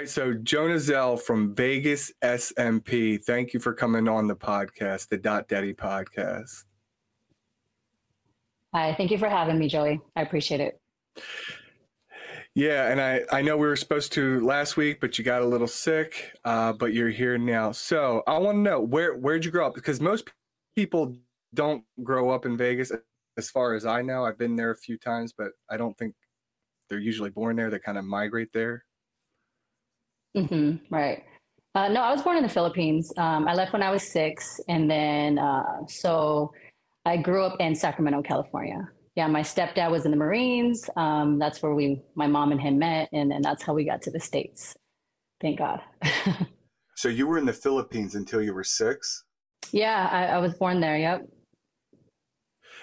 right, so Jonnazel from Vegas SMP. Thank you for coming on the podcast, the Dot Dattie podcast. Hi, thank you for having me, Joey. I appreciate it. Yeah, and I, I know we were supposed to last week, but you got a little sick, uh, but you're here now. So I want to know where where'd you grow up? Because most people don't grow up in Vegas, as far as I know. I've been there a few times, but I don't think they're usually born there. They kind of migrate there. Mm-hmm, right. Uh, no, I was born in the Philippines. Um, I left when I was six, and then uh, so I grew up in Sacramento, California. Yeah, my stepdad was in the Marines. Um, that's where we, my mom and him met, and then that's how we got to the states. Thank God. so you were in the Philippines until you were six. Yeah, I, I was born there. Yep.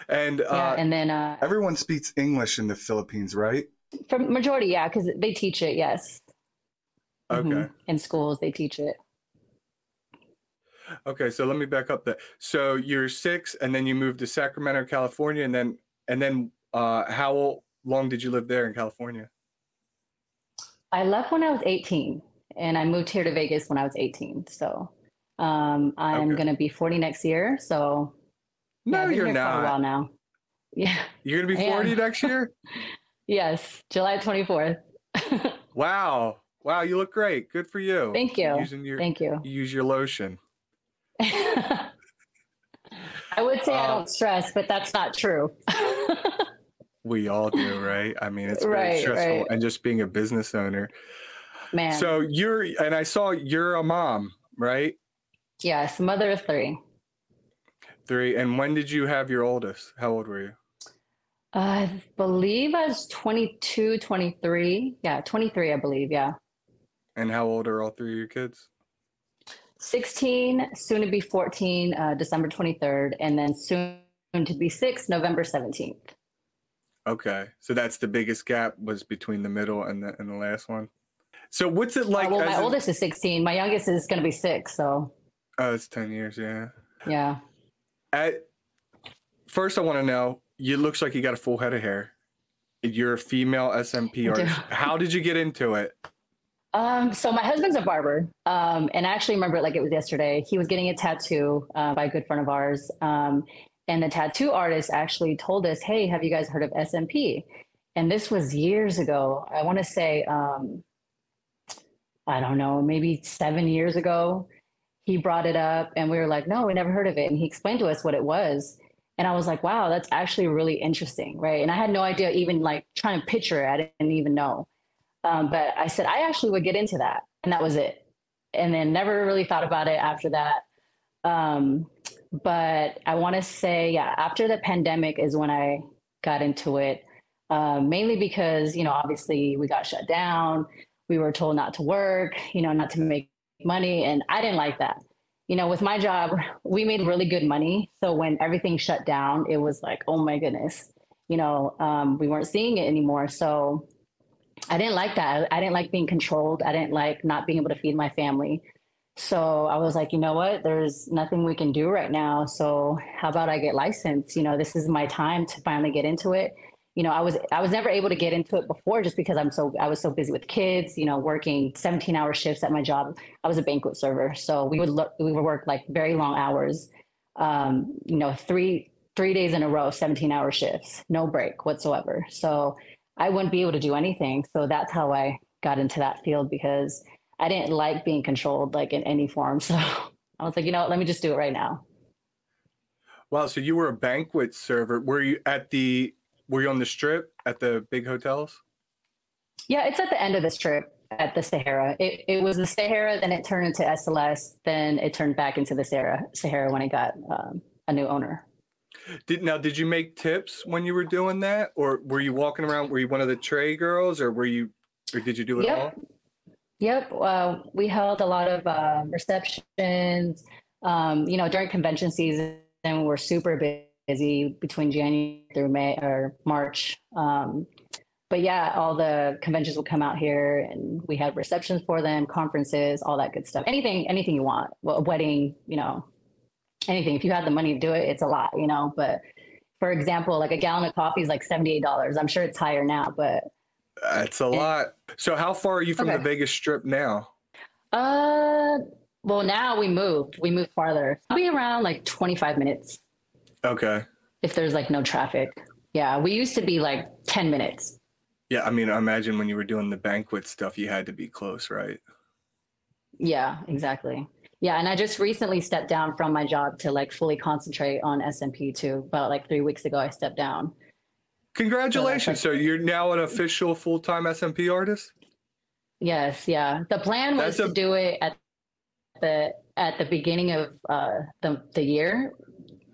And uh, yeah, and then uh, everyone speaks English in the Philippines, right? For majority, yeah, because they teach it. Yes. Okay. Mm-hmm. In schools, they teach it. Okay, so let me back up that. So you're six, and then you moved to Sacramento, California, and then and then uh, how long did you live there in California? I left when I was 18, and I moved here to Vegas when I was 18. So um, I'm okay. going to be 40 next year. So no, yeah, you're not. a while now. Yeah, you're going to be 40 next year. yes, July 24th. wow. Wow, you look great. Good for you. Thank you. Using your, Thank you. You use your lotion. I would say uh, I don't stress, but that's not true. we all do, right? I mean, it's very right, stressful. Right. And just being a business owner. Man. So you're, and I saw you're a mom, right? Yes, mother of three. Three. And when did you have your oldest? How old were you? I believe I was 22, 23. Yeah, 23, I believe. Yeah. And how old are all three of your kids? 16, soon to be 14, uh, December 23rd, and then soon to be six, November 17th. Okay. So that's the biggest gap was between the middle and the, and the last one. So what's it like? Uh, well, my oldest is 16. My youngest is going to be six. So. Oh, it's 10 years. Yeah. Yeah. At first, I want to know, you looks like you got a full head of hair. You're a female SMP artist. How did you get into it? Um, so my husband's a barber, um, and I actually remember it like it was yesterday. He was getting a tattoo uh, by a good friend of ours, um, and the tattoo artist actually told us, "Hey, have you guys heard of SMP?" And this was years ago. I want to say, um, I don't know, maybe seven years ago. He brought it up, and we were like, "No, we never heard of it." And he explained to us what it was, and I was like, "Wow, that's actually really interesting, right?" And I had no idea, even like trying to picture it. I didn't even know. Um, but I said, I actually would get into that. And that was it. And then never really thought about it after that. Um, but I want to say, yeah, after the pandemic is when I got into it, um, mainly because, you know, obviously we got shut down. We were told not to work, you know, not to make money. And I didn't like that. You know, with my job, we made really good money. So when everything shut down, it was like, oh my goodness, you know, um, we weren't seeing it anymore. So I didn't like that. I didn't like being controlled. I didn't like not being able to feed my family. So I was like, you know what? There's nothing we can do right now. So how about I get licensed? You know, this is my time to finally get into it. You know, I was I was never able to get into it before just because I'm so I was so busy with kids. You know, working 17 hour shifts at my job. I was a banquet server, so we would look we would work like very long hours. Um, you know, three three days in a row, 17 hour shifts, no break whatsoever. So I wouldn't be able to do anything. So that's how I got into that field because I didn't like being controlled like in any form. So I was like, you know what, let me just do it right now. Wow. So you were a banquet server. Were you at the were you on the strip at the big hotels? Yeah, it's at the end of the strip at the Sahara. It, it was the Sahara, then it turned into SLS, then it turned back into the Sahara, Sahara when it got um, a new owner. Did now did you make tips when you were doing that, or were you walking around? Were you one of the tray girls, or were you, or did you do it yep. all? Yep. Uh, we held a lot of uh, receptions. Um, you know, during convention season, we're super busy between January through May or March. Um, but yeah, all the conventions would come out here, and we had receptions for them, conferences, all that good stuff. Anything, anything you want. Well, a wedding, you know, anything. If you have the money to do it, it's a lot, you know. But for example, like a gallon of coffee is like $78. I'm sure it's higher now, but That's a lot. So how far are you from Okay. the Vegas Strip now? Uh, well, now we moved. We moved farther. I'll be around like 25 minutes Okay. if there's like no traffic. Yeah, we used to be like 10 minutes. Yeah, I mean, I imagine when you were doing the banquet stuff, you had to be close, right? Yeah, exactly. Yeah, and I just recently stepped down from my job to like fully concentrate on SMP too. About like three weeks ago, I stepped down. Congratulations. So you're now an official full-time SMP artist? Yes, yeah. The plan was a- to do it at the at the beginning of uh, the the year.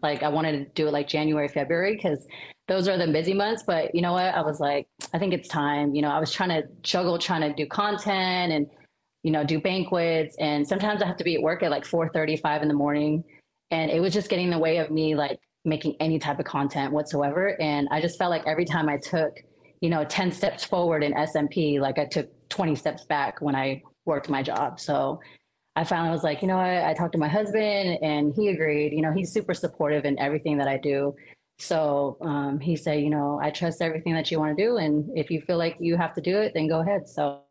Like I wanted to do it like January, February, because those are the busy months. But you know what? I was like, I think it's time. You know, I was trying to juggle, trying to do content and you know do banquets, and sometimes I have to be at work at like four thirty, five in the morning, and it was just getting in the way of me like making any type of content whatsoever. And I just felt like every time I took you know 10 steps forward in SMP, like I took 20 steps back when I worked my job. So I finally was like, you know what? I talked to my husband and he agreed. You know, he's super supportive in everything that I do. So um, he said, you know, I trust everything that you want to do. And if you feel like you have to do it, then go ahead. So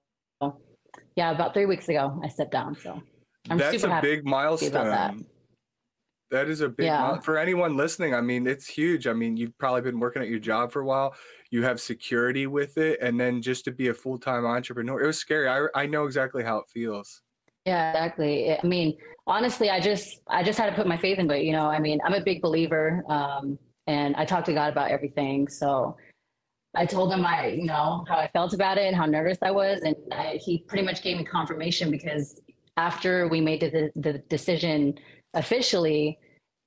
yeah, about three weeks ago, I stepped down. So I'm That's super a happy. big milestone. that. That is a big Yeah. mile- for anyone listening. I mean, it's huge. I mean, you've probably been working at your job for a while. You have security with it, and then just to be a full time entrepreneur, it was scary. I I know exactly how it feels. Yeah, exactly. I mean, honestly, I just I just had to put my faith into it. You know, I mean, I'm a big believer, um, and I talk to God about everything. So I told him I, you know, how I felt about it and how nervous I was, and I, he pretty much gave me confirmation because after we made the, the decision officially,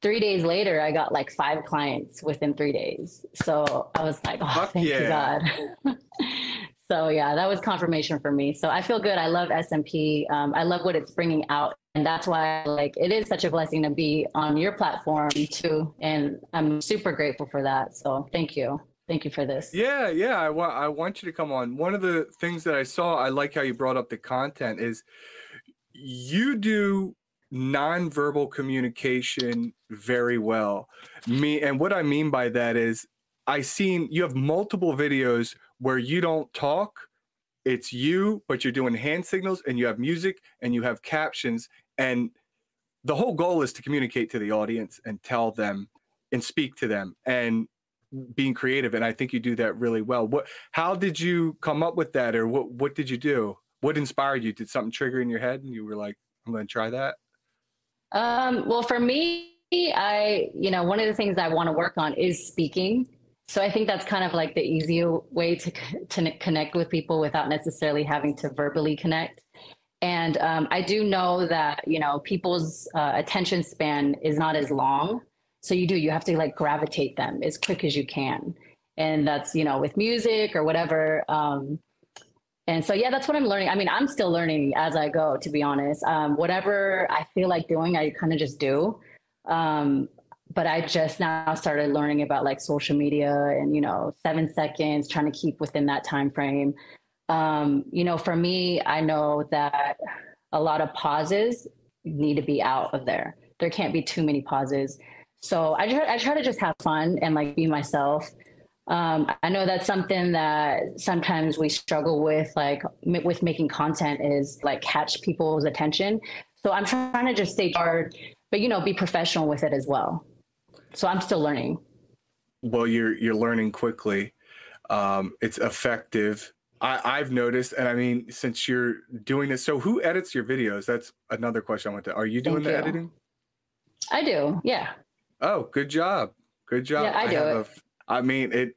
three days later, I got like five clients within three days. So I was like, oh, Fuck thank you, yeah. God. so yeah, that was confirmation for me. So I feel good. I love SMP. Um, I love what it's bringing out. And that's why like it is such a blessing to be on your platform too. And I'm super grateful for that. So thank you. Thank you for this. Yeah, yeah. I want I want you to come on. One of the things that I saw, I like how you brought up the content is you do nonverbal communication very well. Me and what I mean by that is I seen you have multiple videos where you don't talk. It's you, but you're doing hand signals and you have music and you have captions and the whole goal is to communicate to the audience and tell them and speak to them and being creative and i think you do that really well what how did you come up with that or what what did you do what inspired you did something trigger in your head and you were like i'm going to try that Um, well, for me, I, you know, one of the things I want to work on is speaking. So I think that's kind of like the easier way to, to connect with people without necessarily having to verbally connect. And um, I do know that, you know, people's uh, attention span is not as long. So you do, you have to like gravitate them as quick as you can. And that's, you know, with music or whatever. Um, and so, yeah, that's what I'm learning. I mean, I'm still learning as I go, to be honest. Um, whatever I feel like doing, I kind of just do. Um, but I just now started learning about like social media and, you know, seven seconds, trying to keep within that time frame. Um, you know, for me, I know that a lot of pauses need to be out of there. There can't be too many pauses. So I try, I try to just have fun and like be myself. Um, I know that's something that sometimes we struggle with, like m- with making content, is like catch people's attention. So I'm trying to just stay hard, but you know, be professional with it as well. So I'm still learning. well you're you're learning quickly um it's effective i i've noticed and i mean since you're doing this so who edits your videos that's another question i want to are you doing Thank the you. editing I do, yeah. Oh good job good job Yeah, I do have it. a I mean it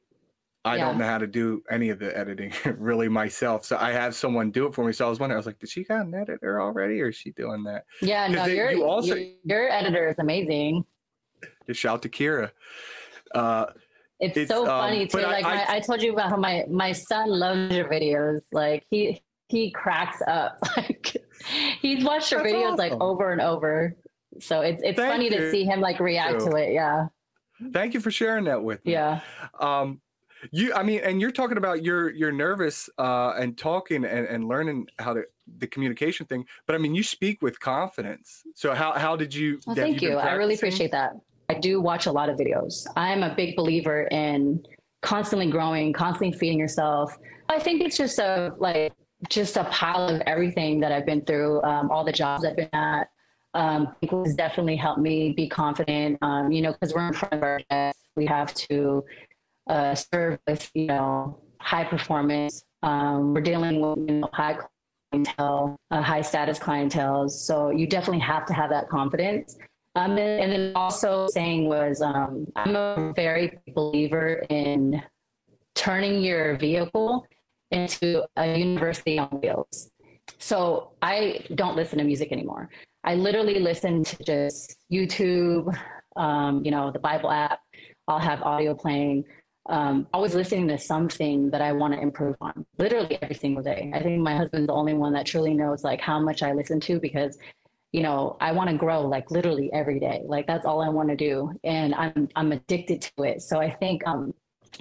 I don't know how to do any of the editing really myself. So I have someone do it for me. So I was wondering, I was like, did she got an editor already or is she doing that? Yeah, no, they- your you also- your, editor is amazing. Just shout to Kira. Uh, It's, It's, so um, funny too. like I- my, I told you about how my my son loves your videos. Like he he cracks up. Like he's watched your videos like over and over. So it's it's Thank funny you. to see him like react to it. Yeah, thank you for sharing that with me. yeah. um you i mean and you're talking about you're you're nervous uh and talking and, and learning how to the communication thing but i mean you speak with confidence so how how did you Well, thank been you. I really appreciate that. I do watch a lot of videos. I'm a big believer in constantly growing, constantly feeding yourself. I think it's just a like just a pile of everything that I've been through, um, all the jobs I've been at. Um, has definitely helped me be confident. Um, you know, because we're in front of our guests, we have to uh, serve with you know high performance. Um, we're dealing with you know, high clientele, uh, high status clientele. So you definitely have to have that confidence. Um, and, and, then also saying was um, I'm a very believer in turning your vehicle into a university on wheels. So I don't listen to music anymore. I literally listen to just YouTube, um, you know, the Bible app. I'll have audio playing. Um, always listening to something that I want to improve on, literally every single day. I think my husband's the only one that truly knows like how much I listen to because, you know, I want to grow like literally every day. Like that's all I want to do, and I'm I'm addicted to it. So I think um,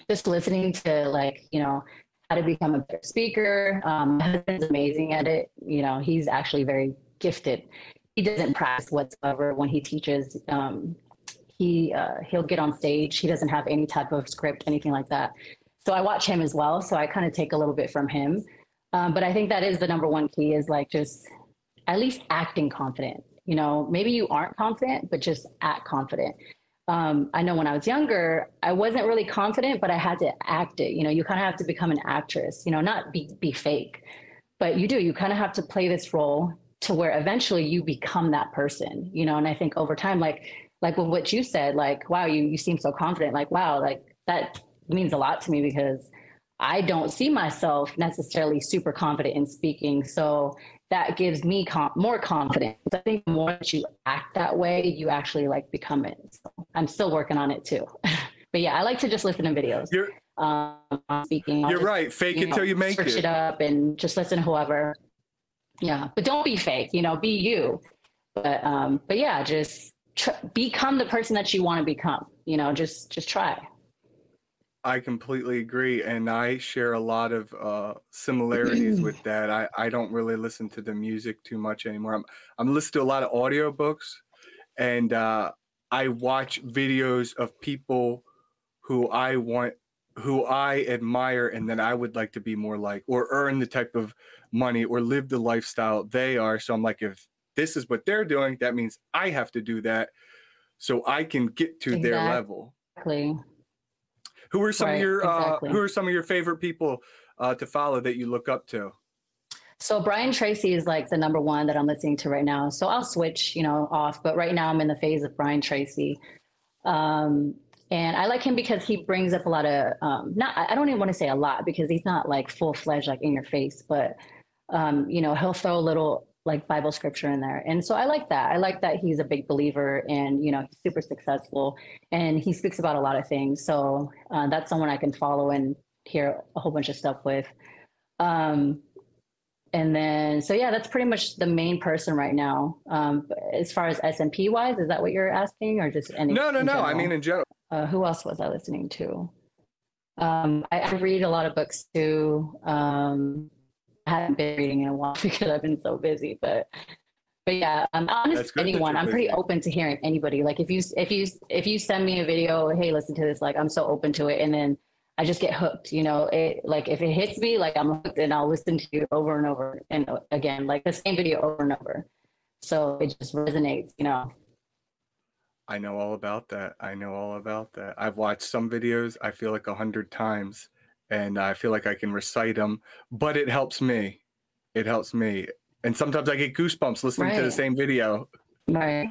just listening to like you know how to become a better speaker. Um, my husband's amazing at it. You know, he's actually very gifted. He doesn't practice whatsoever when he teaches. Um, he uh, he'll get on stage. He doesn't have any type of script, anything like that. So I watch him as well. So I kind of take a little bit from him. Um, but I think that is the number one key is like just at least acting confident. You know, maybe you aren't confident, but just act confident um, I know when I was younger, I wasn't really confident, but I had to act it. You know, you kind of have to become an actress, you know, not be, be fake, but you do. You kind of have to play this role to where eventually you become that person, you know. And I think over time, like, like with what you said, like, wow, you, you seem so confident. Like, wow, like that means a lot to me because I don't see myself necessarily super confident in speaking. So that gives me com- more confidence. I think the more that you act that way, you actually like become it. So I'm still working on it too. but yeah, I like to just listen to videos. You're, um, speaking. I'll you're just, right. Fake you it till you make search it. it up and just listen to whoever. Yeah, but don't be fake. You know, be you. But um, but yeah, just tr- become the person that you want to become. You know, just just try. I completely agree, and I share a lot of uh, similarities with that. I, I don't really listen to the music too much anymore. I'm I'm listening to a lot of audiobooks, and uh, I watch videos of people who I want, who I admire, and that I would like to be more like, or earn the type of money or live the lifestyle they are. So I'm like, if this is what they're doing, that means I have to do that, so I can get to exactly. their level. Exactly. Who are some right, of your exactly. uh, Who are some of your favorite people uh, to follow that you look up to? So Brian Tracy is like the number one that I'm listening to right now. So I'll switch, you know, off. But right now I'm in the phase of Brian Tracy. Um, and I like him because he brings up a lot of um, not I don't even want to say a lot because he's not like full fledged like in your face, but um, you know he'll throw a little like Bible scripture in there. And so I like that. I like that he's a big believer and, you know, he's super successful and he speaks about a lot of things. So uh, that's someone I can follow and hear a whole bunch of stuff with. Um, and then, so yeah, that's pretty much the main person right now. Um, as far as SMP wise, is that what you're asking or just any? No, no, no. General? I mean, in general. Uh, who else was I listening to? Um, I, I, read a lot of books too. Um, haven't been reading in a while because I've been so busy, but but yeah, um, honestly, anyone. I'm pretty open to hearing anybody. Like if you if you if you send me a video, hey, listen to this. Like I'm so open to it, and then I just get hooked. You know, it like if it hits me, like I'm hooked, and I'll listen to you over and over and again, like the same video over and over. So it just resonates. You know. I know all about that. I know all about that. I've watched some videos. I feel like a hundred times and I feel like I can recite them, but it helps me. It helps me. And sometimes I get goosebumps listening right. to the same video. Right.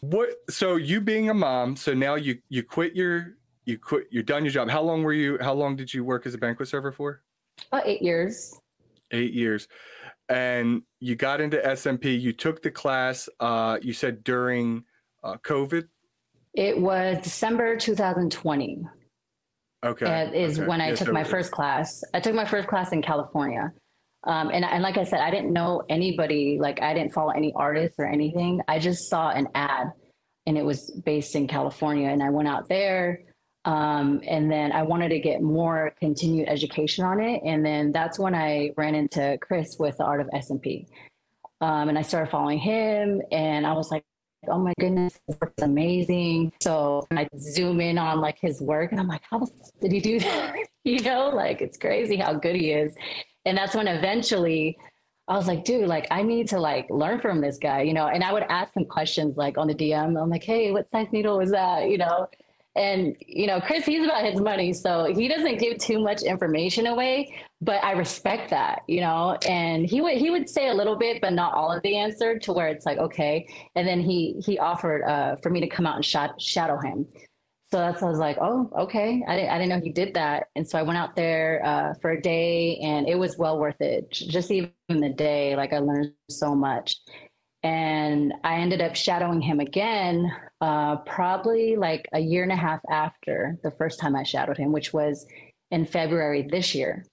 What so you being a mom, so now you you quit your you quit you're done your job. How long were you how long did you work as a banquet server for? About 8 years. 8 years. And you got into SMP, you took the class uh you said during uh, COVID? It was December 2020. Okay. Is okay. when I yes, took my first class. I took my first class in California. Um, and, and like I said, I didn't know anybody, like I didn't follow any artists or anything. I just saw an ad and it was based in California. And I went out there. Um, and then I wanted to get more continued education on it. And then that's when I ran into Chris with the Art of SMP. Um, and I started following him and I was like, oh my goodness, his work is amazing. So I zoom in on like his work and I'm like, how did he do that? you know, like it's crazy how good he is. And that's when eventually I was like, dude, like I need to like learn from this guy, you know. And I would ask him questions like on the DM. I'm like, hey, what size needle was that? You know. And you know, Chris, he's about his money, so he doesn't give too much information away. But I respect that, you know. And he would he would say a little bit, but not all of the answer, to where it's like okay. And then he he offered uh, for me to come out and shot, shadow him. So that's I was like, oh, okay. I didn't I didn't know he did that, and so I went out there uh, for a day, and it was well worth it. Just even the day, like I learned so much, and I ended up shadowing him again, uh, probably like a year and a half after the first time I shadowed him, which was in February this year.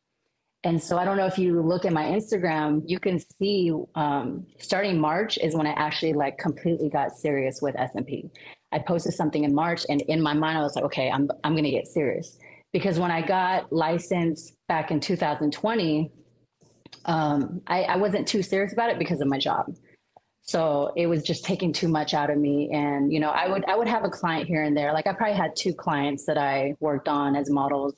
And so I don't know if you look at my Instagram, you can see um, starting March is when I actually like completely got serious with SMP. I posted something in March, and in my mind, I was like, okay, I'm I'm going to get serious because when I got licensed back in 2020, um, I, I wasn't too serious about it because of my job. So it was just taking too much out of me, and you know, I would I would have a client here and there. Like I probably had two clients that I worked on as models,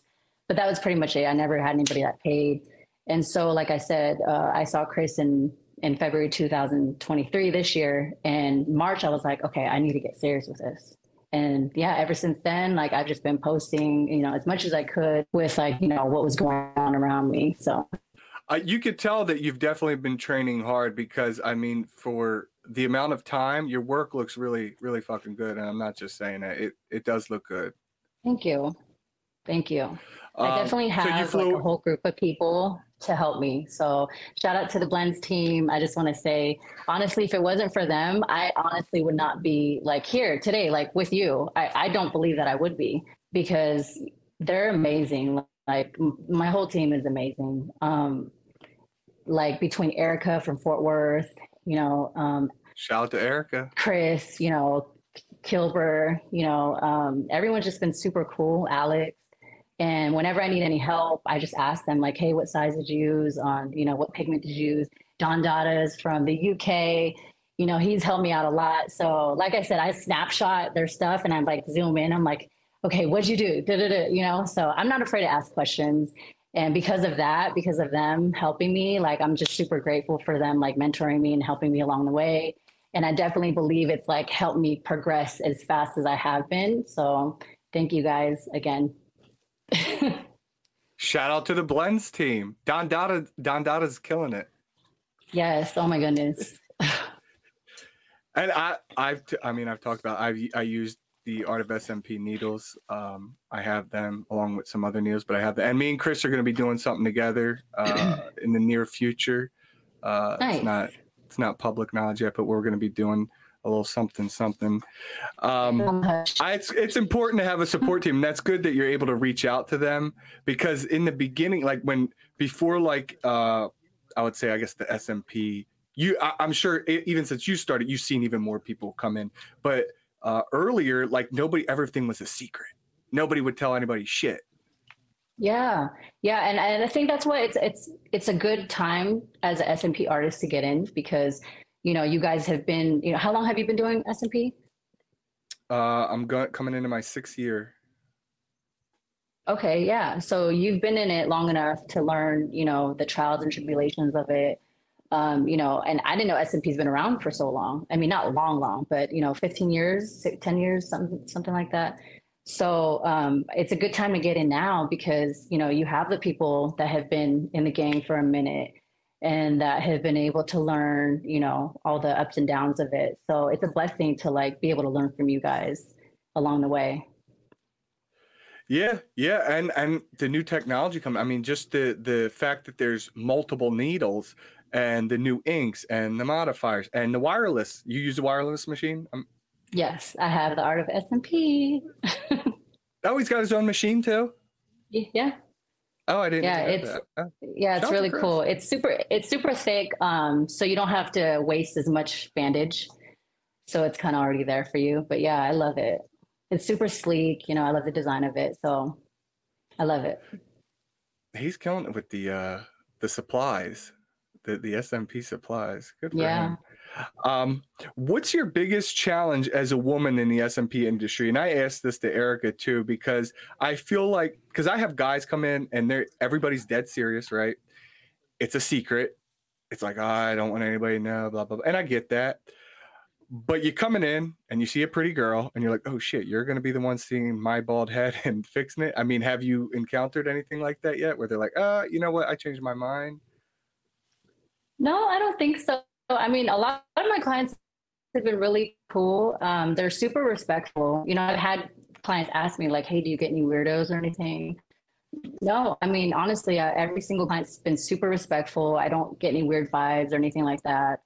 but that was pretty much it. I never had anybody that paid. And so, like I said, uh, I saw Chris in in February 2023 this year. And March, I was like, okay, I need to get serious with this. And yeah, ever since then, like I've just been posting, you know, as much as I could with like, you know, what was going on around me. So uh, you could tell that you've definitely been training hard because I mean, for the amount of time, your work looks really, really fucking good. And I'm not just saying that; it it does look good. Thank you, thank you. I um, definitely have so flew- like a whole group of people to help me. So shout out to the Blendz team. I just want to say, honestly, if it wasn't for them, I honestly would not be like here today, like with you. I, I don't believe that I would be because they're amazing. Like my whole team is amazing. Um, like between Erica from Fort Worth, you know, um, shout out to Erica, Chris, you know, Kilber, you know, um, everyone's just been super cool. Alex, and whenever I need any help, I just ask them like, hey, what size did you use on, you know, what pigment did you use? Don Dada is from the UK. You know, he's helped me out a lot. So like I said, I snapshot their stuff and I'm like zoom in. I'm like, okay, what'd you do? Da-da-da, you know, so I'm not afraid to ask questions. And because of that, because of them helping me, like I'm just super grateful for them, like mentoring me and helping me along the way. And I definitely believe it's like helped me progress as fast as I have been. So thank you guys again. Shout out to the Blendz team. Don Dada Don Dada's killing it. Yes. Oh my goodness. and I I've t- I mean I've talked about I've I used the Art of SMP needles. Um, I have them along with some other needles, but I have them. And me and Chris are going to be doing something together uh, in the near future. Uh, nice. It's not it's not public knowledge yet, but we're going to be doing a little something something. Um, I, it's it's important to have a support team. That's good that you're able to reach out to them because in the beginning, like when before, like uh, I would say, I guess the SMP. You, I, am sure even since you started, you've seen even more people come in. But uh, earlier, like nobody, everything was a secret. Nobody would tell anybody shit. Yeah, yeah, and, and I think that's why it's it's it's a good time as an SMP artist to get in because you know, you guys have been, you know, how long have you been doing SMP? Uh, I'm going coming into my sixth year. Okay, yeah. So you've been in it long enough to learn, you know, the trials and tribulations of it. Um, you know, and I didn't know SMP's been around for so long. I mean, not long, long, but you know, 15 years, 10 years, something, something like that. So um, it's a good time to get in now because you know you have the people that have been in the game for a minute and that have been able to learn, you know, all the ups and downs of it. So it's a blessing to like be able to learn from you guys along the way. Yeah, yeah, and and the new technology come. I mean, just the the fact that there's multiple needles and the new inks and the modifiers and the wireless. You use a wireless machine? Um, yes, I have the Art of SMP. oh, he's got his own machine too. Yeah, Oh, I didn't. Yeah, it's oh. yeah, it's really cool. It's super. It's super thick, um, so you don't have to waste as much bandage. So it's kind of already there for you. But yeah, I love it. It's super sleek. You know, I love the design of it. So I love it. He's killing it with the uh the supplies, the the SMP supplies. Good for yeah. him. Um, what's your biggest challenge as a woman in the SMP industry? And I asked this to Erica too because I feel like because I have guys come in and they're everybody's dead serious, right? It's a secret. It's like oh, I don't want anybody to know, blah blah. blah. And I get that, but you're coming in and you see a pretty girl and you're like, oh shit, you're gonna be the one seeing my bald head and fixing it. I mean, have you encountered anything like that yet? Where they're like, uh, you know what, I changed my mind. No, I don't think so. I mean, a lot of my clients have been really cool. Um, they're super respectful. You know, I've had clients ask me like, "Hey, do you get any weirdos or anything?" No, I mean, honestly, uh, every single client's been super respectful. I don't get any weird vibes or anything like that.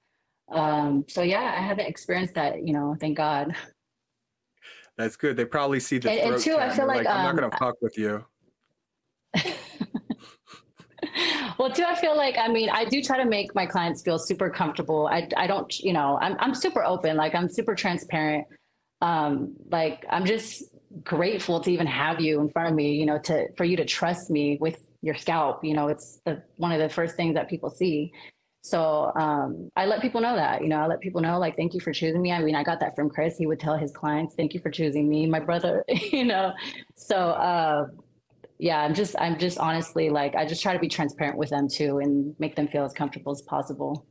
Um, so yeah, I haven't experienced that. You know, thank God. That's good. They probably see the and, and two, I feel like, like, I'm um, not going to fuck with you. well, too, I feel like I mean I do try to make my clients feel super comfortable. I I don't you know I'm I'm super open, like I'm super transparent. Um, like I'm just grateful to even have you in front of me. You know, to for you to trust me with your scalp. You know, it's the one of the first things that people see. So um, I let people know that, you know, I let people know, like, thank you for choosing me. I mean, I got that from Chris. He would tell his clients, thank you for choosing me, my brother, you know. So uh, yeah, I'm just I'm just honestly like I just try to be transparent with them too and make them feel as comfortable as possible.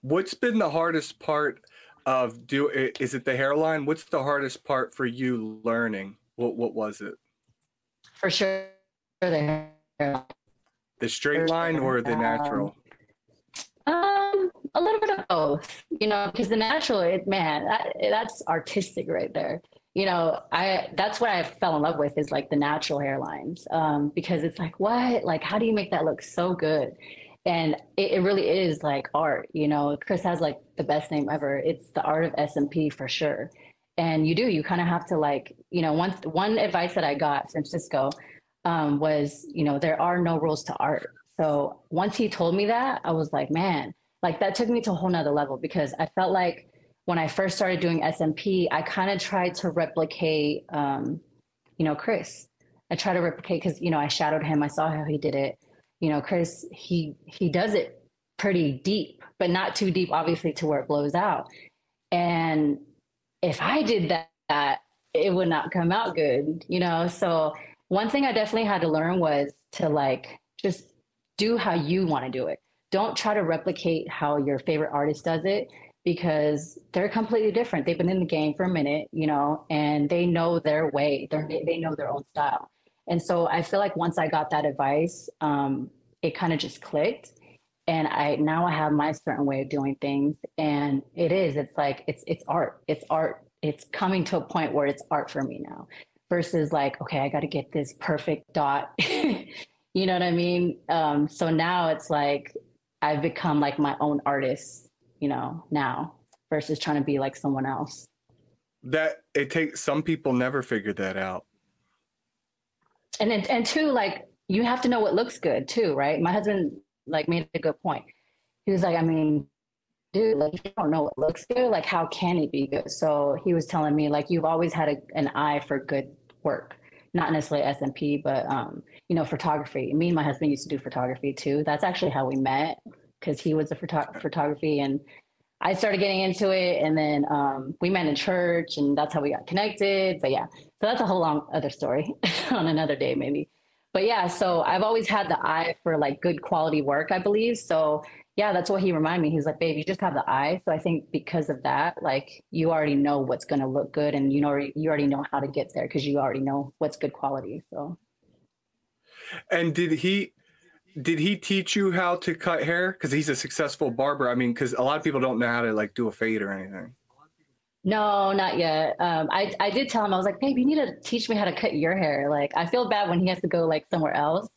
What's been the hardest part of do is it the hairline? What's the hardest part for you learning? What what was it? For sure the hairline. The straight line or the natural? Um, a little bit of both, you know, because the natural, it, man, that, that's artistic right there you know, I that's what I fell in love with is like the natural hairlines um, because it's like what like how do you make that look so good? And it, it, really is like art. You know, Chris has like the best name ever. It's the art of SMP for sure. And you do you kind of have to like you know one one advice that I got from Cisco um, was you know there are no rules to art. So once he told me that, I was like, man, like that took me to a whole nother level because I felt like when I first started doing SMP, I kind of tried to replicate, um, you know, Chris. I try to replicate because you know I shadowed him. I saw how he did it. You know, Chris he he does it pretty deep, but not too deep, obviously, to where it blows out. And if I did that, it would not come out good. You know, so one thing I definitely had to learn was to like just do how you want to do it. Don't try to replicate how your favorite artist does it because they're completely different. They've been in the game for a minute, you know, and they know their way. They they know their own style. And so I feel like once I got that advice, um, it kind of just clicked. And I now I have my certain way of doing things, and it is. It's like it's it's art. It's art. It's coming to a point where it's art for me now, versus like okay, I got to get this perfect dot. you know what I mean? Um, so now it's like I've become like my own artist you know, now versus trying to be like someone else. That it takes some people never figure that out. And then, and two, like you have to know what looks good too, right? My husband like made a good point. He was like, I mean, dude, like you don't know what looks good, like how can it be good? So he was telling me like you've always had a, an eye for good work, not necessarily SMP, but um, you know, photography. Me and my husband used to do photography too. That's actually how we met because he was a photo- photography and I started getting into it and then um, we met in church and that's how we got connected. But yeah, so that's a whole long other story on another day maybe. But yeah, so I've always had the eye for like good quality work, I believe. So yeah, that's what he reminded me. He's like, babe, you just have the eye. So I think because of that, like you already know what's going to look good and you know, you already know how to get there because you already know what's good quality. So. And did he, did he teach you how to cut hair? Because he's a successful barber. I mean, because a lot of people don't know how to like do a fade or anything. No, not yet. Um, I I did tell him I was like, babe, you need to teach me how to cut your hair. Like, I feel bad when he has to go like somewhere else,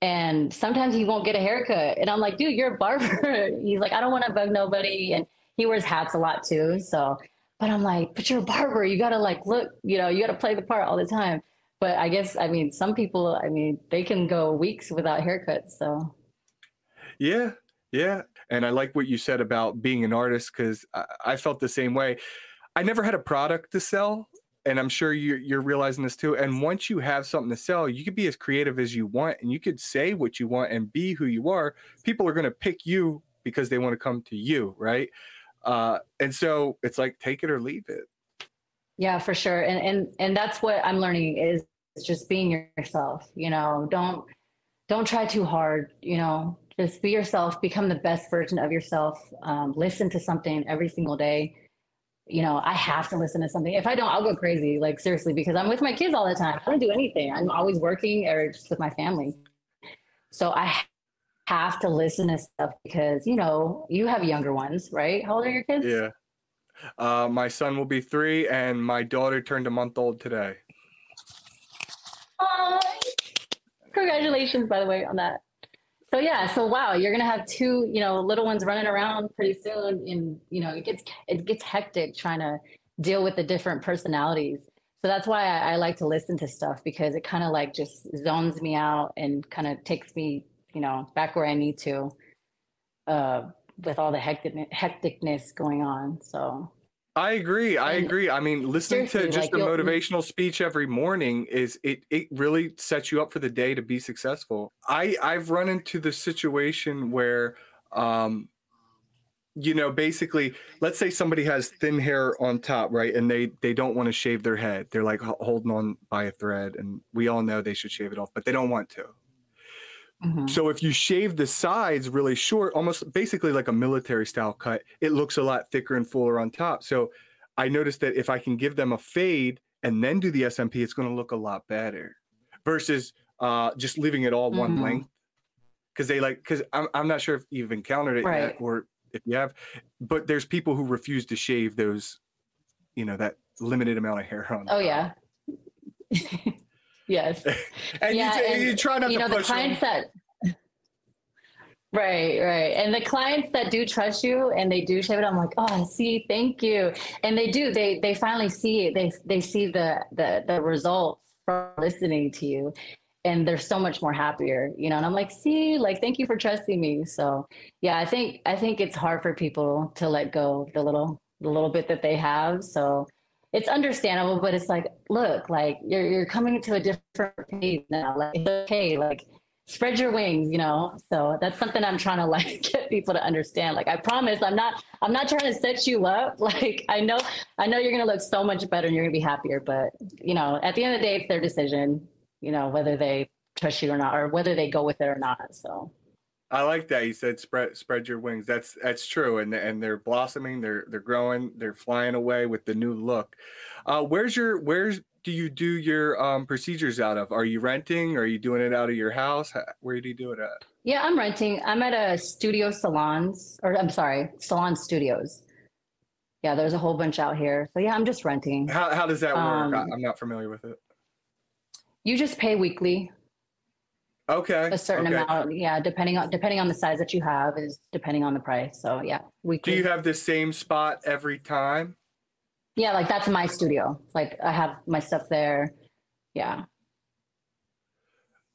and sometimes he won't get a haircut. And I'm like, dude, you're a barber. He's like, I don't want to bug nobody, and he wears hats a lot too. So, but I'm like, but you're a barber. You gotta like look, you know, you gotta play the part all the time but I guess I mean some people I mean they can go weeks without haircuts. So yeah, yeah, and I like what you said about being an artist because I, I, felt the same way. I never had a product to sell, and I'm sure you're, you're realizing this too. And once you have something to sell, you could be as creative as you want, and you could say what you want and be who you are. People are going to pick you because they want to come to you, right? Uh, and so it's like take it or leave it. Yeah, for sure. And and and that's what I'm learning is just being yourself. You know, don't don't try too hard. You know, just be yourself. Become the best version of yourself. Um, listen to something every single day. You know, I have to listen to something. If I don't, I'll go crazy. Like seriously, because I'm with my kids all the time. I don't do anything. I'm always working or just with my family. So I have to listen to stuff because you know you have younger ones, right? How old are your kids? Yeah. Uh, my son will be three, and my daughter turned a month old today. Congratulations, by the way, on that. So yeah, so wow, you're gonna have two, you know, little ones running around pretty soon, and you know, it gets it gets hectic trying to deal with the different personalities. So that's why I, I like to listen to stuff because it kind of like just zones me out and kind of takes me, you know, back where I need to, uh, with all the hectic hecticness going on. So I agree. I And agree. I mean, listening to just like, a motivational speech every morning is it it really sets you up for the day to be successful. I I've run into the situation where um you know, basically, let's say somebody has thin hair on top, right? And they they don't want to shave their head. They're like holding on by a thread and we all know they should shave it off, but they don't want to. Mhm. So if you shave the sides really short, almost basically like a military style cut, it looks a lot thicker and fuller on top. So I noticed that if I can give them a fade and then do the SMP, it's going to look a lot better versus uh, just leaving it all one Mhm. length. Because they like, because I'm, I'm not sure if you've encountered it Right. yet or if you have, but there's people who refuse to shave those, you know, that limited amount of hair on. oh top. yeah, yes. and Yeah, you, and, you try not you to know the push 'em. clients that right right and the clients that do trust you and they do shave it i'm like oh see thank you and they do they they finally see it they they see the the the results from listening to you and they're so much more happier you know and i'm like see like thank you for trusting me so yeah i think i think it's hard for people to let go of the little the little bit that they have so it's understandable but it's like look like you're you're coming to a different page now. Like it's okay like spread your wings you know? So that's something i'm trying to like get people to understand. Like i promise i'm not i'm not trying to set you up. Like i know i know you're to look so much better and you're to be happier but you know at the end of the day it's their decision you know whether they trust you or not or whether they go with it or not so I like that you said spread spread your wings. That's that's true, and and they're blossoming, they're they're growing, they're flying away with the new look. Uh, where's your where's do you do your um, procedures out of? Are you renting? Are you doing it out of your house? Where do you do it at? yeah i'm renting i'm at a studio salons or i'm sorry salon studios yeah there's a whole bunch out here so yeah i'm just renting How how does that work? Um, I'm not familiar with it. you just pay weekly Okay, a certain okay. amount yeah depending on depending on the size that you have is depending on the price so yeah we. Do you have the same spot every time? yeah like that's my studio like i have my stuff there yeah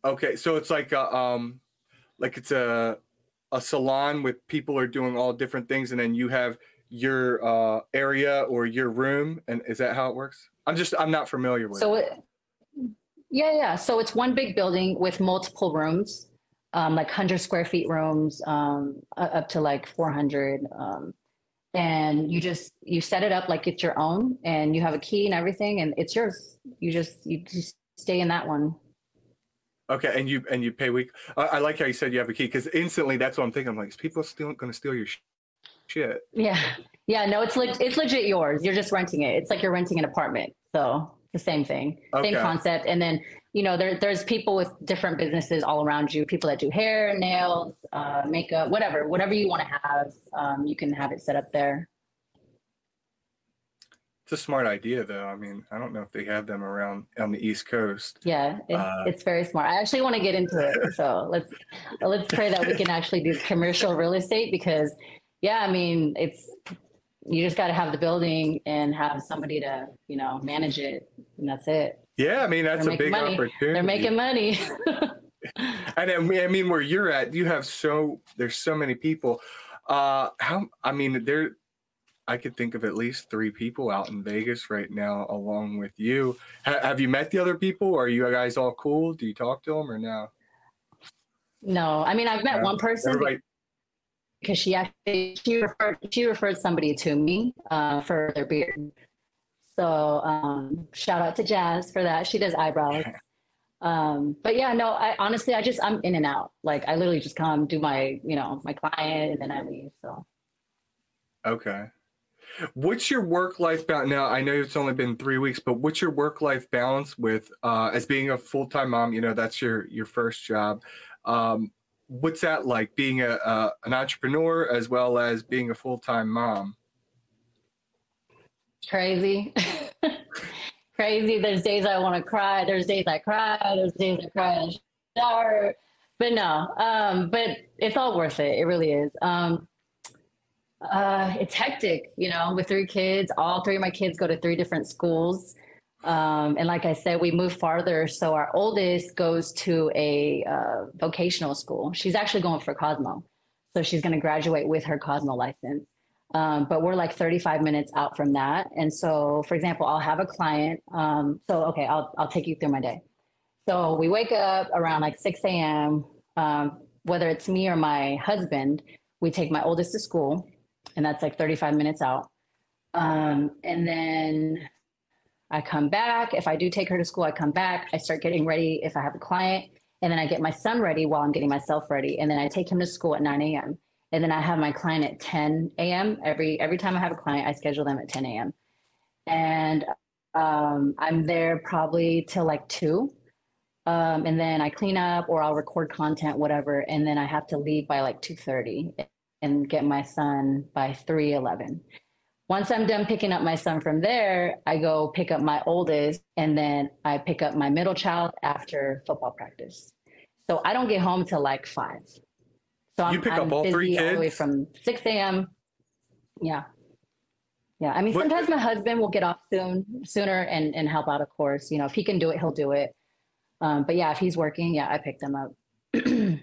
Okay, so it's like a um, like it's a a salon with people are doing all different things, and then you have your uh area or your room, and is that how it works? I'm just I'm not familiar with. so it. Yeah yeah so it's one big building with multiple rooms um, like 100 square feet rooms um, up to like 400 um, and you just you set it up like it's your own and you have a key and everything and it's yours you just you just stay in that one Okay, and you and you pay week. I, I like how you said you have a key because instantly that's what I'm thinking. I'm like, is people still going to steal your sh- shit? Yeah. Yeah. No, it's leg- it's legit yours. You're just renting it. It's like you're renting an apartment. So the same thing, Okay. same concept. And then, you know, there, there's people with different businesses all around you, people that do hair, nails, uh, makeup, whatever, whatever you want to have, um, you can have it set up there. It's a smart idea, though. I mean, I don't know if they have them around on the East Coast. Yeah. It, Uh, it's very smart. I actually want to get into it. So let's, let's pray that we can actually do commercial real estate because yeah, I mean, it's, you just got to have the building and have somebody to, you know, manage it and that's it. Yeah, I mean that's They're a big money. opportunity. They're making money. And I mean, I mean, where you're at, you have so there's so many people. Uh, how? I mean, there. I could think of at least three people out in Vegas right now, along with you. Ha- have you met the other people? Are you guys all cool? Do you talk to them or no? no, I mean I've met one person. Everybody, because she actually she referred she referred somebody to me uh, for their beard. So um, shout out to Jazz for that. She does eyebrows. Um, but yeah, no, I honestly I just I'm in and out. Like I literally just come do my you know my client and then I leave. So okay. What's your work life balance? Now, I know it's only been three weeks, but what's your work life balance with uh, as being a full time mom? You know, that's your your first job. Um, what's that like being a, a an entrepreneur as well as being a full time mom? Crazy, crazy. There's days I want to cry. There's days I cry. There's days I cry in the shower. But no, um, but it's all worth it. It really is. Um, uh, it's hectic, you know, with three kids. All three of my kids go to three different schools. Um, and like I said, we moved farther. So our oldest goes to a uh, vocational school. She's actually going for Cosmo. So she's going to graduate with her Cosmo license. Um, but we're like 35 minutes out from that. And so, for example, I'll have a client. Um, so, okay, I'll, I'll take you through my day. So we wake up around like 6 a.m. Um, whether it's me or my husband, we take my oldest to school, and that's like 35 minutes out. Um, and then I come back. If I do take her to school, I come back. I start getting ready if I have a client. And then I get my son ready while I'm getting myself ready. And then I take him to school at 9 a.m. And then I have my client at 10 a.m. Every every time I have a client, I schedule them at 10 a.m. And um, I'm there probably till like two. Um, and then I clean up or I'll record content, whatever. And then I have to leave by like 2:30 and get my son by 3:11 once I'm done picking up my son from there, I go pick up my oldest and then I pick up my middle child after football practice. So I don't get home till like five. So I'm, you pick I'm up all busy three all the way from 6 a.m. Yeah. Yeah. I mean, What- sometimes my husband will get off soon, sooner and, and help out, of course. You know, if he can do it, he'll do it. Um, but yeah, if he's working, yeah, I pick them up.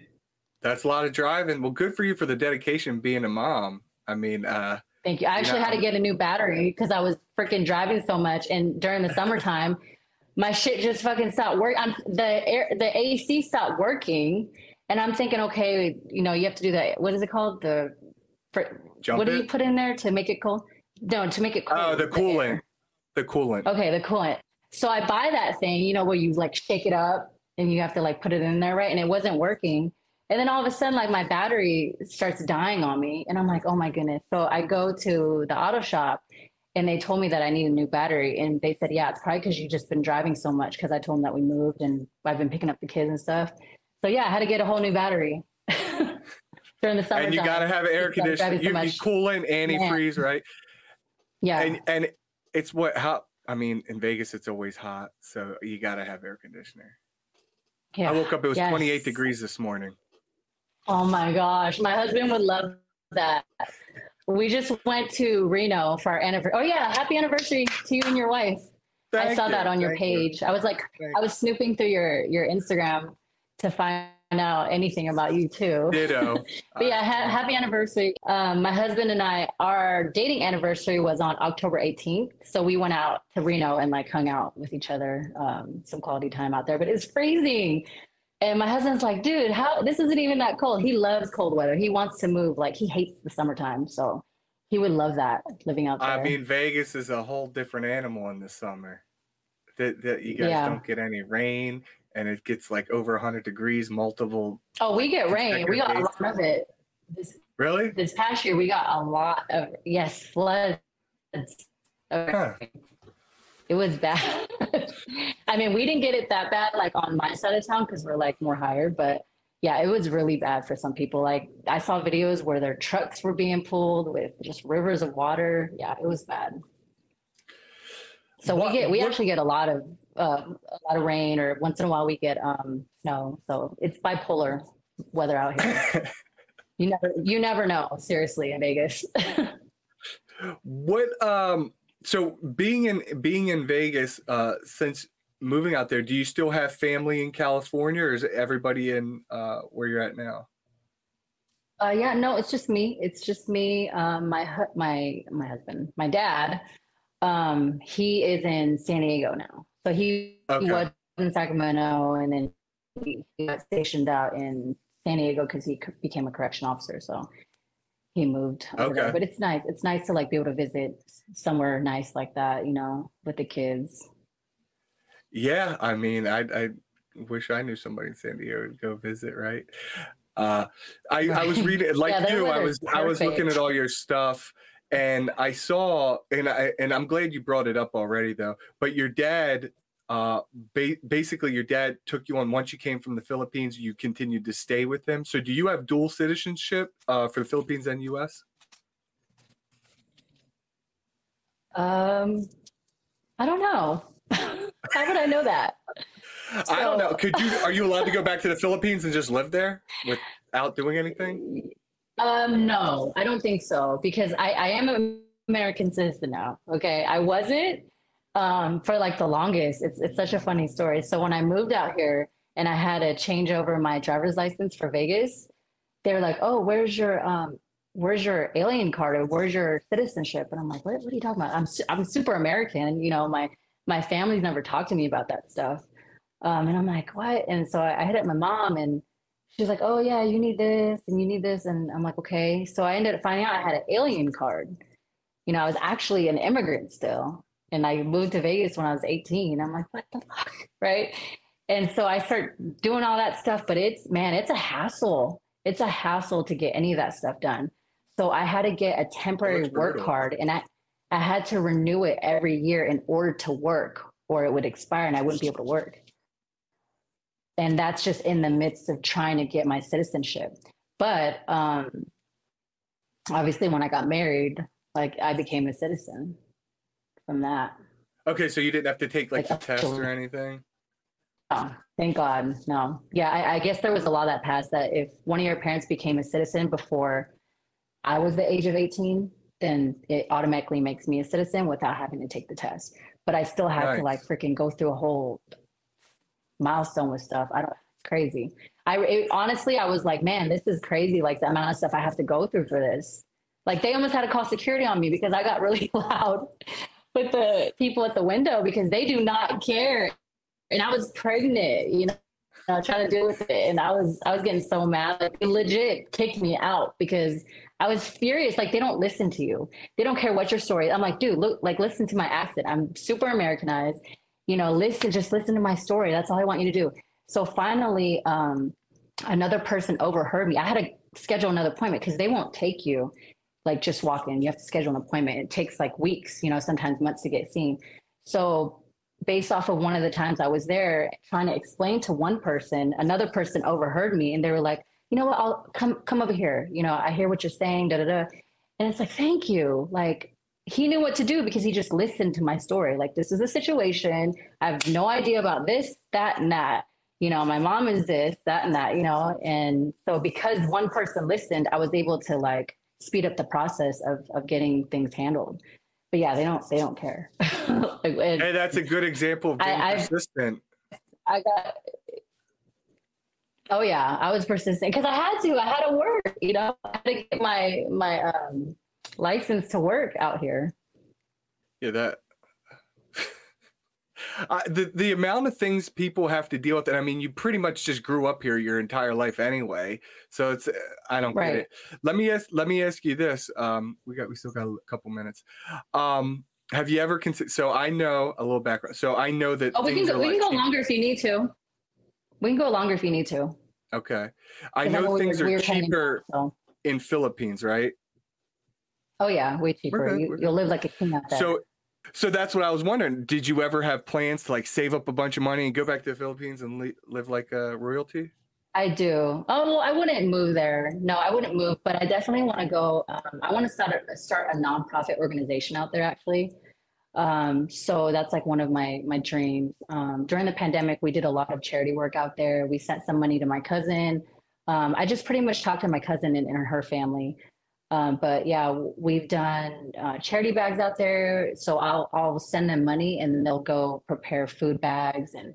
That's a lot of driving. Well, good for you for the dedication being a mom. I mean, uh, Thank you. I actually know, had to get a new battery because I was freaking driving so much. And during the summertime, my shit just fucking stopped working. The air, the AC stopped working, and I'm thinking, okay, you know, you have to do that. What is it called? The what do you put in there to make it cold? No, to make it oh, cool. oh, the coolant. The coolant. Okay, the coolant. So I buy that thing, you know, where you like shake it up and you have to like put it in there, right? And it wasn't working. And then all of a sudden, like my battery starts dying on me. And I'm like, oh my goodness. So I go to the auto shop and they told me that I need a new battery. And they said, yeah, it's probably because you've just been driving so much. Cause I told them that we moved and I've been picking up the kids and stuff. So yeah, I had to get a whole new battery during the summer. and you got to have air Because conditioning. You so you much. coolant, antifreeze, right? Yeah. And and it's what how I mean in Vegas it's always hot, so you got to have air conditioner. yeah. I woke up it was 28 degrees this morning. Oh my gosh, my husband would love that. We just went to Reno for our anniversary. Oh yeah, happy anniversary to you and your wife. I saw you, that on your thank you. page. I was like, Thank I was snooping through your your Instagram to find out anything about you too. Ditto. But yeah, ha- happy anniversary. Um, my husband and I, our dating anniversary was on October 18th. So we went out to Reno and like hung out with each other, um, some quality time out there, but it's freezing. And my husband's like, dude, how, this isn't even that cold. He loves cold weather. He wants to move. Like he hates the summertime. So he would love that living out there. I mean, Vegas is a whole different animal in the summer. That that you guys Yeah. don't get any rain, and it gets like over 100 degrees multiple. oh, we get rain. We got a lot of it. This, Really? this past year, we got a lot of, yes, floods. Huh. It was bad. I mean, we didn't get it that bad, like on my side of town, because we're like more higher. But yeah, it was really bad for some people. Like I saw videos where their trucks were being pulled with just rivers of water. Yeah, it was bad. So What- we get we what- actually get a lot of uh, a lot of rain, or once in a while we get um, snow. So it's bipolar weather out here. you never you never know. Seriously, in Vegas. what um so being in being in Vegas uh since moving out there, do you still have family in California or is everybody in uh where you're at now? Uh, yeah, no, it's just me. It's just me. Um, my hu- my my husband, my dad. Um, he is in San Diego now. So he, he was in Sacramento, and then he, he got stationed out in San Diego because he became a correction officer. So he moved over Okay. there. But it's nice. It's nice to like be able to visit somewhere nice like that, you know, with the kids. Yeah, I mean, I I wish I knew somebody in San Diego to go visit, right? Uh, I I was reading like Yeah, you. I was I was looking at all your stuff, and I saw, and I and I'm glad you brought it up already, though. But your dad, uh, ba- basically, your dad took you on once you came from the Philippines. You continued to stay with him. So, do you have dual citizenship uh, for the Philippines and U.S.? Um, I don't know. How would I know that? I don't know. Could you? Are you allowed to go back to the Philippines and just live there without doing anything? Um, no, I don't think so because I, I am an American citizen now. Okay. I wasn't um, for like the longest. It's, it's such a funny story. So when I moved out here and I had to change over my driver's license for Vegas, they were like, oh, where's your, um, where's your alien card or where's your citizenship? And I'm like, what, what are you talking about? I'm, su- I'm super American. You know, my, my family's never talked to me about that stuff. Um, and I'm like, what? And so I, I hit up my mom and she's like, oh yeah, you need this and you need this. And I'm like, okay. So I ended up finding out I had an alien card. You know, I was actually an immigrant still. And I moved to Vegas when I was 18. I'm like, what the fuck? Right. And so I start doing all that stuff, but it's man, it's a hassle. It's a hassle to get any of that stuff done. So I had to get a temporary work card and I, I had to renew it every year in order to work or it would expire and I wouldn't be able to work and that's just in the midst of trying to get my citizenship but um obviously when i got married like i became a citizen from that Okay, so you didn't have to take like Like, the test or anything. oh thank god no yeah I, I guess there was a law that passed that if one of your parents became a citizen before i was the age of 18 then it automatically makes me a citizen without having to take the test but i still have Nice. to like freaking go through a whole milestone with stuff i don't it's crazy I it, honestly, I was like, man, this is crazy. Like the amount of stuff I have to go through for this. Like they almost had to call security on me because I got really loud with the people at the window because they do not care. And I was pregnant, you know, uh, trying to deal with it, and I was I was getting so mad. Like they legit kicked me out because I was furious. Like they don't listen to you. They don't care what your story. I'm like, dude, look, like listen to my accent. I'm super Americanized. You know, listen, just listen to my story. That's all I want you to do. So finally, um, another person overheard me. I had to schedule another appointment because they won't take you like just walk in. You have to schedule an appointment. It takes like weeks, you know, sometimes months to get seen. So based off of one of the times I was there trying to explain to one person, another person overheard me and they were like, you know what, I'll come come over here. You know, I hear what you're saying, da da da. And it's like, thank you. Like he knew what to do because he just listened to my story. Like, this is a situation. I have no idea about this, that, and that. You know, my mom is this, that, and that, you know. And so because one person listened, I was able to like speed up the process of of getting things handled. But yeah, they don't they don't care. Like, and Hey, that's a good example of I- being I've- persistent. I got Oh yeah, I was persistent because I had to. I had to work, you know. I had to get my my um license to work out here. Yeah, that. Uh, the the amount of things people have to deal with, and I mean, you pretty much just grew up here your entire life anyway. So it's I don't Right. get it. Let me ask. Let me ask you this. Um, we got we still got a couple minutes. Um, have you ever considered? So I know a little background. So I know that. Oh, we can go, we can go longer if you need to. We can go longer if you need to. Okay, I know things are planning- cheaper So, in Philippines, right? oh yeah, way cheaper. good, You, you'll live like a king out there. So, so that's what I was wondering. Did you ever have plans to like save up a bunch of money and go back to the Philippines and li- live like a royalty? I do. Oh, well, I wouldn't move there. No, I wouldn't move, but I definitely want to go. Um, I want to start a, start a nonprofit organization out there, actually. Um, so that's like one of my my dreams. Um, during the pandemic, we did a lot of charity work out there. We sent some money to my cousin. Um, I just pretty much talked to my cousin and, and her family. Um, but yeah, we've done uh, charity bags out there. So I'll I'll send them money, and they'll go prepare food bags and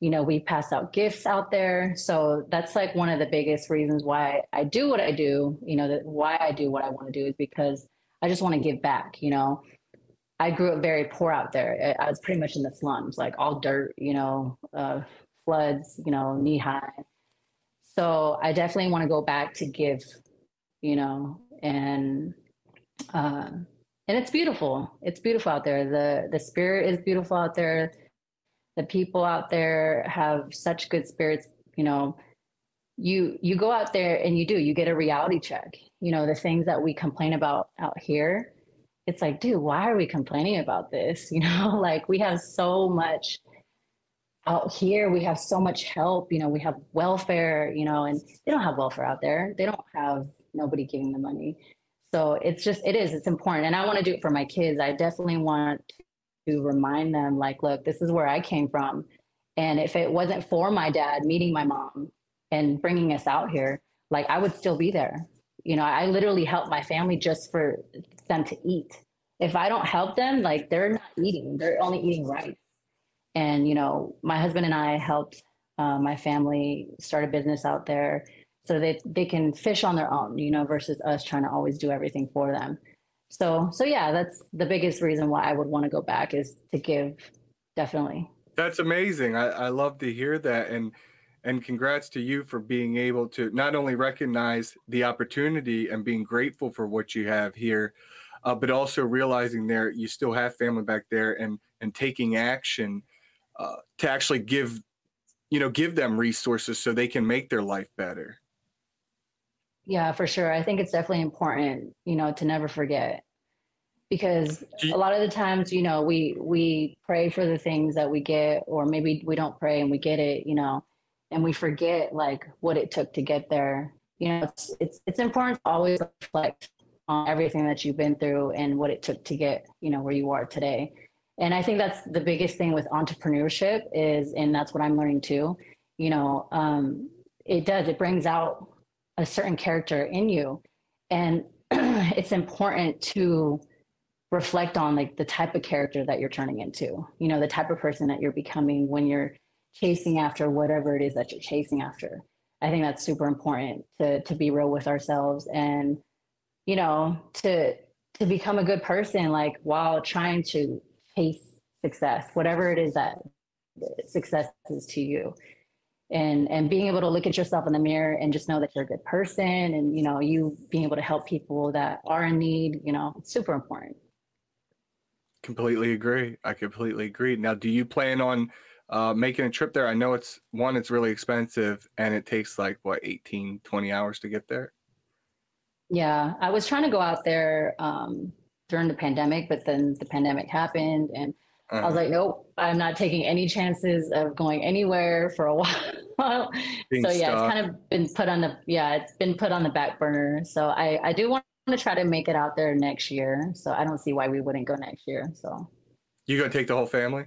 you know we pass out gifts out there. So that's like one of the biggest reasons why i do what i do you know that why i do what i want to do is because i just want to give back you know. I grew up very poor out there. I was pretty much in the slums like all dirt you know uh, floods you know knee high. So i definitely want to go back to give you know and uh, and it's beautiful. It's beautiful out there. the The spirit is beautiful out there. The people out there have such good spirits. You know, you you go out there and you do. You get a reality check. You know, the things that we complain about out here. It's like, dude, why are we complaining about this? You know, like we have so much out here we have so much help you know we have welfare you know and they don't have welfare out there they don't have nobody giving the money. So it's just it is it's important. And i want to do it for my kids. I definitely want to remind them like look this is where i came from. And if it wasn't for my dad meeting my mom and bringing us out here like i would still be there. You know i literally help my family just for them to eat. If i don't help them like they're not eating. They're only eating rice. And, you know, my husband and I helped uh, my family start a business out there so that they can fish on their own, you know, versus us trying to always do everything for them. So, so yeah, that's the biggest reason why I would want to go back is to give, definitely. That's amazing. I, I love to hear that, and and congrats to you for being able to not only recognize the opportunity and being grateful for what you have here, uh, but also realizing there you still have family back there and and taking action uh, to actually give you know give them resources so they can make their life better yeah for sure. I think it's definitely important you know to never forget because a lot of the times you know we we pray for the things that we get or maybe we don't pray and we get it you know and we forget like what it took to get there. You know it's it's, it's important to always reflect on everything that you've been through and what it took to get you know where you are today. And i think that's the biggest thing with entrepreneurship is and that's what i'm learning too you know um, it does it brings out a certain character in you and it's important to reflect on like the type of character that you're turning into you know the type of person that you're becoming when you're chasing after whatever it is that you're chasing after i think that's super important to to be real with ourselves and you know to to become a good person like while trying to chase success, whatever it is that success is to you. And and being able to look at yourself in the mirror and just know that you're a good person and you know, you being able to help people that are in need, you know, it's super important. Completely agree. I completely agree. Now, do you plan on uh, making a trip there? I know it's one, it's really expensive and it takes like what, 18, 20 hours to get there? Yeah, I was trying to go out there um, during the pandemic, but then the pandemic happened and. I was uh-huh. like, nope, I'm not taking any chances of going anywhere for a while. so yeah, it's kind of been put on the yeah, it's been put on the back burner. So I I do want to try to make it out there next year. So I don't see why we wouldn't go next year. So you gonna take the whole family?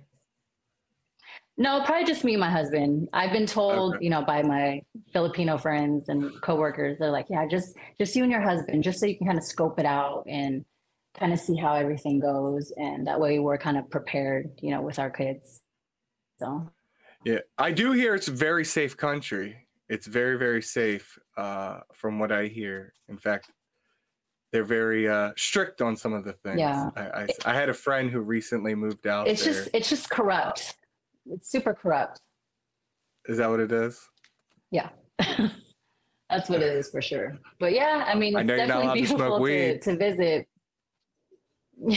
No, probably just me and my husband. I've been told, okay. you know, by my Filipino friends and coworkers, they're like, yeah, just just you and your husband, just so you can kind of scope it out and kind of see how everything goes and that way we're kind of prepared you know with our kids. So. Yeah i do hear it's a very safe country. It's very very safe uh, from what i hear. In fact they're very uh, strict on some of the things. Yeah. I, I, I, had a friend who recently moved out it's there. just it's just corrupt. It's super corrupt. Is that what it is? Yeah. That's what it is for sure. But yeah i mean it's I definitely beautiful to, to, to visit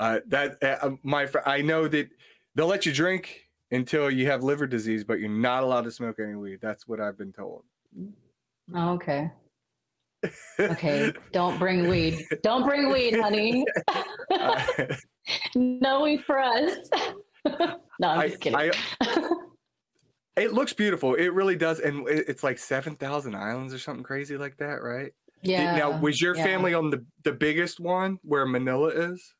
uh, that uh, my I know that they'll let you drink until you have liver disease, but you're not allowed to smoke any weed. That's what I've been told. Oh, okay. Okay. Don't bring weed. Don't bring weed, honey. no weed for us. no, I'm just kidding. I, it looks beautiful. It really does, and it's like seven thousand islands or something crazy like that, right? Yeah. Now, was your yeah. family on the the biggest one where Manila is?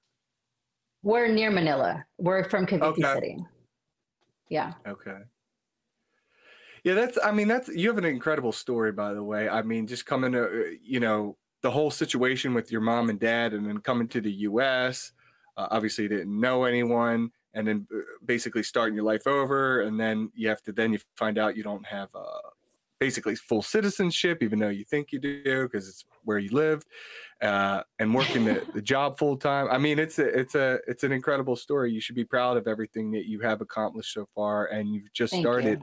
We're near Manila. We're from Cavite okay. City. Yeah. Okay. Yeah, that's. I mean, that's. You have an incredible story, by the way. I mean, just coming to, uh, you know, the whole situation with your mom and dad, and then coming to the U.S. Uh, obviously, didn't know anyone, and then uh, basically starting your life over, and then you have to. Then you find out you don't have uh, basically full citizenship, even though you think you do because it's where you live, uh, and working the, the job full time. I mean, it's a it's a it's an incredible story. You should be proud of everything that you have accomplished so far, and you've just Thank started.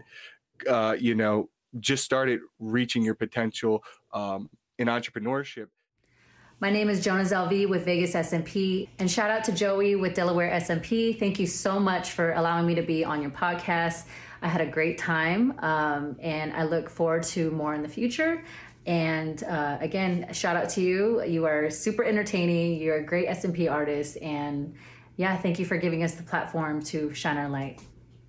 You. Uh, you know, just started reaching your potential um, in entrepreneurship. My name is Jonnazel Vaz with Vegas SMP, and shout out to Joey with Delaware SMP. Thank you so much for allowing me to be on your podcast. I had a great time, um, and I look forward to more in the future. And uh, again, shout out to you. You are super entertaining. You're a great SMP artist, and yeah, thank you for giving us the platform to shine our light.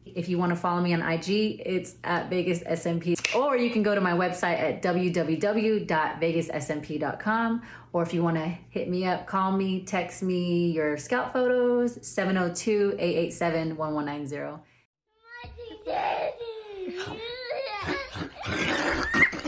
If you want to follow me on IG, it's at Vegas SMP. Or you can go to my website at www.vegassmp.com. Or if you want to hit me up, call me, text me your scalp photos, 702 887 1190. 给你。一